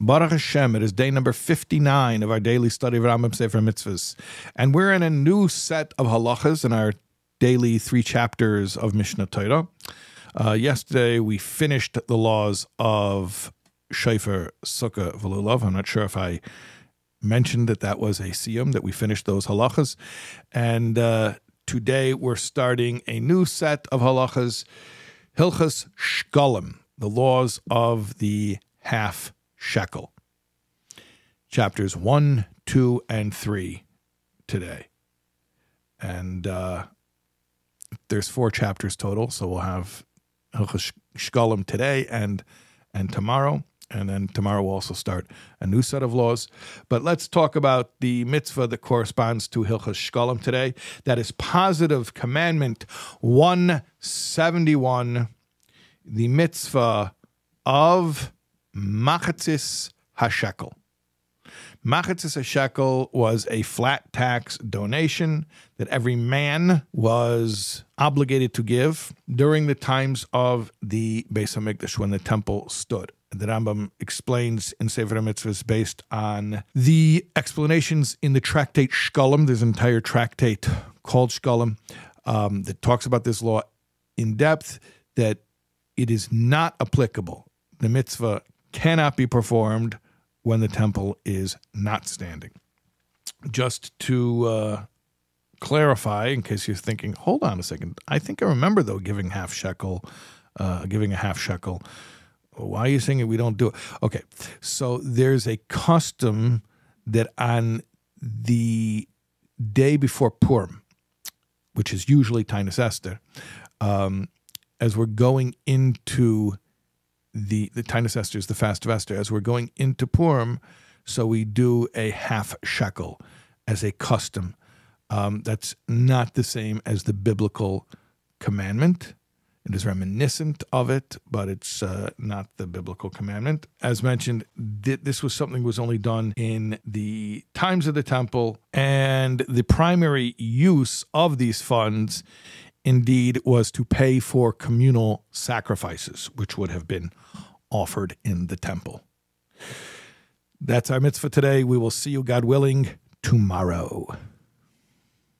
Baruch Hashem, it is day number 59 of our daily study of Rambam Sefer HaMitzvos. And we're in a new set of halachas in our daily three chapters of Mishneh Torah. Uh, yesterday, we finished the laws of Shofar, Sukkah, Velulav. I'm not sure if I mentioned that that was a siyum, that we finished those halachas. And uh, today, we're starting a new set of halachas, Hilchas Shkolim, the laws of the half shekel. Chapters 1, 2, and 3 today. And uh, there's four chapters total, so we'll have Shkolim today and and tomorrow. And then tomorrow we'll also start a new set of laws. But let's talk about the mitzvah that corresponds to Hilchas Shkolim today. That is positive commandment 171, the mitzvah of Machatzis Hashekel. Machatzis Hashekel was a flat tax donation that every man was obligated to give during the times of the Beis Hamikdash when the temple stood. The Rambam explains in Sefer HaMitzvos based on the explanations in the tractate Shkolim. There's an entire tractate called Shkolim um, that talks about this law in depth. That it is not applicable. The mitzvah cannot be performed when the temple is not standing. Just to uh, clarify, in case you're thinking, hold on a second, I think I remember though giving half shekel, uh, giving a half shekel. Why are you saying we don't do it? Okay, so there's a custom that on the day before Purim, which is usually Taanis Esther, um, as we're going into the the Taanis Esther is the fast of. As we're going into Purim, so we do a half shekel as a custom. Um, that's not the same as the biblical commandment. It is reminiscent of it, but it's uh, not the biblical commandment. As mentioned, th- this was something was only done in the times of the temple, and the primary use of these funds indeed was to pay for communal sacrifices, which would have been offered in the temple. That's our mitzvah today. We will see you, God willing, tomorrow.